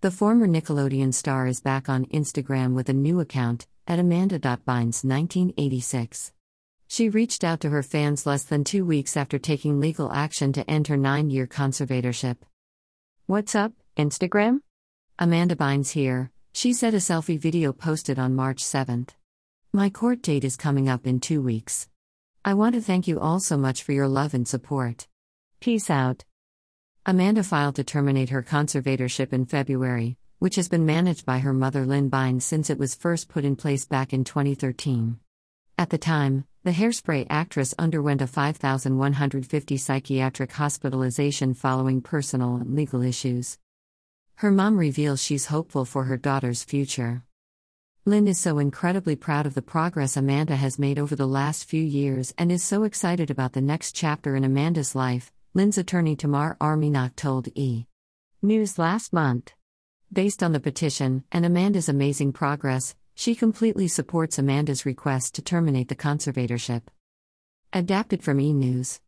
The former Nickelodeon star is back on Instagram with a new account, at Amanda.Bynes1986. She reached out to her fans less than two weeks after taking legal action to end her nine year conservatorship. What's up, Instagram? Amanda Bynes here, she said a selfie video posted on March 7th. My court date is coming up in two weeks. I want to thank you all so much for your love and support. Peace out. Amanda filed to terminate her conservatorship in February, which has been managed by her mother Lynn Bynes since it was first put in place back in 2013. At the time, the hairspray actress underwent a 5,150 psychiatric hospitalization following personal and legal issues. Her mom reveals she's hopeful for her daughter's future. Lynn is so incredibly proud of the progress Amanda has made over the last few years and is so excited about the next chapter in Amanda's life, Lynn's attorney Tamar Arminak told E! News last month. Based on the petition and Amanda's amazing progress, she completely supports Amanda's request to terminate the conservatorship. Adapted from E! News.